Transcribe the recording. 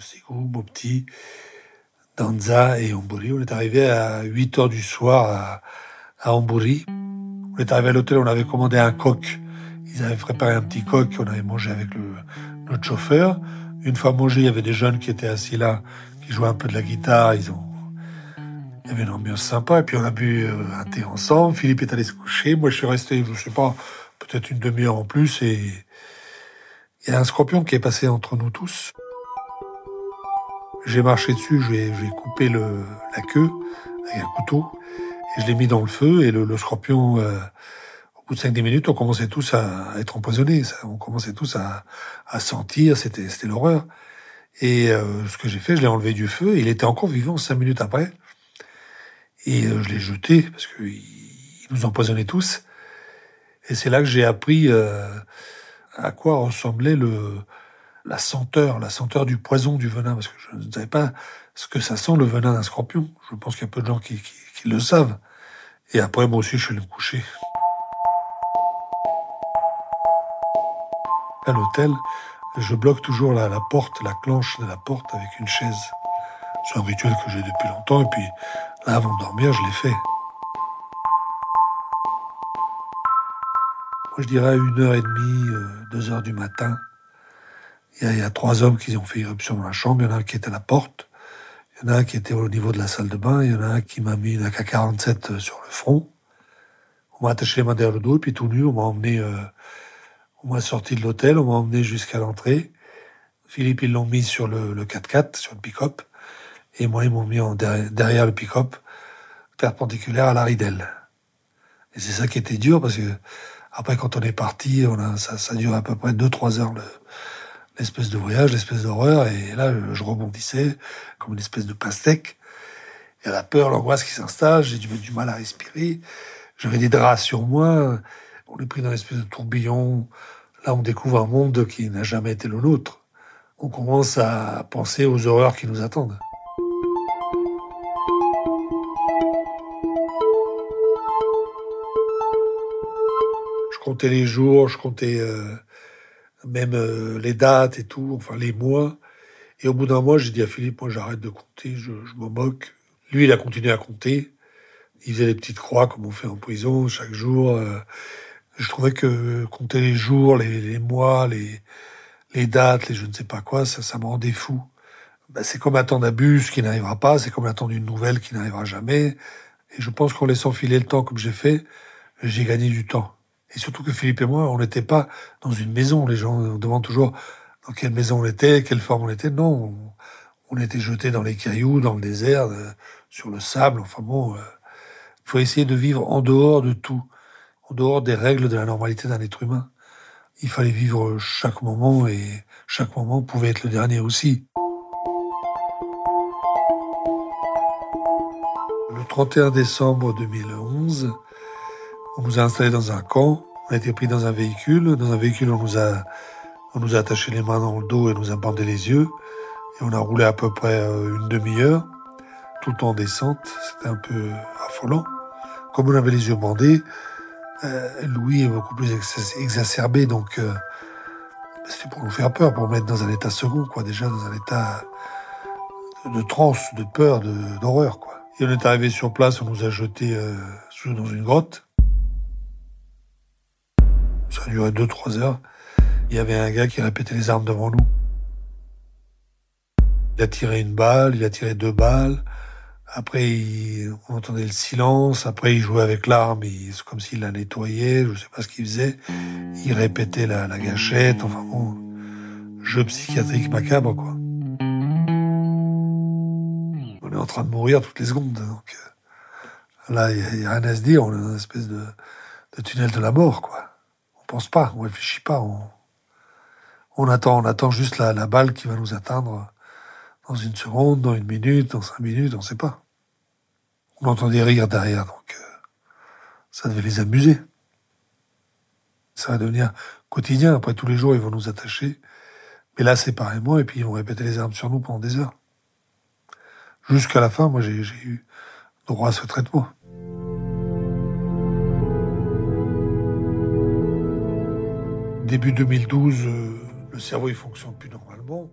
Ségou, Mopti, Danza et Amburi. On est arrivé à 8 heures du soir à, à. On est arrivé à l'hôtel, on avait commandé un coq. Ils avaient préparé un petit coq qu'on avait mangé avec le, notre chauffeur. Une fois mangé, il y avait des jeunes qui étaient assis là, qui jouaient un peu de la guitare. Ils ont, il y avait une ambiance sympa. Et puis on a bu euh, un thé ensemble. Philippe est allé se coucher. Moi, je suis resté, je sais pas, peut-être une demi-heure en plus. Et il y a un scorpion qui est passé entre nous tous. J'ai marché dessus, j'ai coupé le, la queue avec un couteau et je l'ai mis dans le feu et le, le scorpion, euh, au bout de 5-10 minutes, on commençait tous à être empoisonnés. On commençait tous à, à sentir, c'était l'horreur. Et euh, ce que j'ai fait, je l'ai enlevé du feu. Et il était encore vivant cinq minutes après. Et euh, je l'ai jeté parce qu'il nous empoisonnait tous. Et c'est là que j'ai appris euh, à quoi ressemblait le la senteur, la senteur du poison du venin, parce que je ne savais pas ce que ça sent le venin d'un scorpion. Je pense qu'il y a peu de gens qui, qui, qui, le savent. Et après, moi aussi, je suis allé me coucher. À l'hôtel, je bloque toujours la, la porte, la clenche de la porte avec une chaise. C'est un rituel que j'ai depuis longtemps, et puis là, avant de dormir, je l'ai fait. Moi, je dirais une heure et demie, euh, deux heures du matin. Il y, a, y, a, trois hommes qui ont fait irruption dans la chambre. Il y en a un qui était à la porte. Il y en a un qui était au niveau de la salle de bain. Il y en a un qui m'a mis une AK-47 euh, sur le front. On m'a attaché les mains derrière le dos, et puis tout nu, on m'a emmené, euh, on m'a sorti de l'hôtel, on m'a emmené jusqu'à l'entrée. Philippe, ils l'ont mis sur le, le 4x4, sur le pick-up. Et moi, ils m'ont mis en derrière, derrière, le pick-up, perpendiculaire à la ridelle. Et c'est ça qui était dur, parce que après, quand on est parti, on a, ça, ça dure à peu près 2-3 heures, l'espèce de voyage, l'espèce d'horreur. Et là, je rebondissais comme une espèce de pastèque. Il y a la peur, l'angoisse qui s'installe, j'ai du, mal à respirer. J'avais des draps sur moi. On est pris dans une espèce de tourbillon. Là, on découvre un monde qui n'a jamais été le nôtre. On commence à penser aux horreurs qui nous attendent. Je comptais les jours, je comptais euh, même euh, les dates et tout, enfin les mois. Et au bout d'un mois, j'ai dit à Philippe, moi j'arrête de compter, je, je m'en moque. Lui, il a continué à compter. Il faisait des petites croix comme on fait en prison chaque jour. Euh, je trouvais que compter les jours, les, mois, les, les dates, les je ne sais pas quoi, ça, ça me rendait fou. Ben, c'est comme attendre un bus qui n'arrivera pas, c'est comme attendre une nouvelle qui n'arrivera jamais. Et je pense qu'en laissant filer le temps comme j'ai fait, j'ai gagné du temps. Et surtout que Philippe et moi, on n'était pas dans une maison. Les gens demandent toujours dans quelle maison on était, quelle forme on était. Non, on, était jetés dans les cailloux, dans le désert, euh, sur le sable. Enfin bon, il euh, faut essayer de vivre en dehors de tout, en dehors des règles de la normalité d'un être humain. Il fallait vivre chaque moment et chaque moment pouvait être le dernier aussi. Le 31 décembre 2011, on nous a installés dans un camp. On a été pris dans un véhicule. Dans un véhicule, on nous a, on nous a attaché les mains dans le dos et nous a bandé les yeux. Et on a roulé à peu près euh, une demi-heure, tout en descente. C'était un peu affolant. Comme on avait les yeux bandés, euh, Louis est beaucoup plus exacerbé, donc euh, c'était pour nous faire peur, pour mettre dans un état second, quoi, déjà dans un état de, transe, de peur, d'horreur. Et on est arrivé sur place, on nous a jetés euh, dans une grotte. Ça a duré deux, trois heures. Il y avait un gars qui répétait les armes devant nous. Il a tiré une balle, il a tiré deux balles. Après, on entendait le silence. Après, il jouait avec l'arme, c'est comme s'il la nettoyait. Je sais pas ce qu'il faisait. Il répétait la, gâchette. Enfin bon, jeu psychiatrique macabre, quoi. On est en train de mourir toutes les secondes. Donc euh, là, il n'y a, rien à se dire. On est dans une espèce de tunnel de la mort, quoi pense pas, on réfléchit pas, on, on attend, on attend juste la, balle qui va nous atteindre dans une seconde, dans une minute, dans cinq minutes, on sait pas. On entend des rires derrière, donc euh, ça devait les amuser. Ça va devenir quotidien. Après tous les jours, ils vont nous attacher. Mais là, séparément, et puis ils vont répéter les armes sur nous pendant des heures. Jusqu'à la fin, moi, j'ai eu droit à ce traitement. Début 2012, euh, le cerveau il fonctionne plus normalement.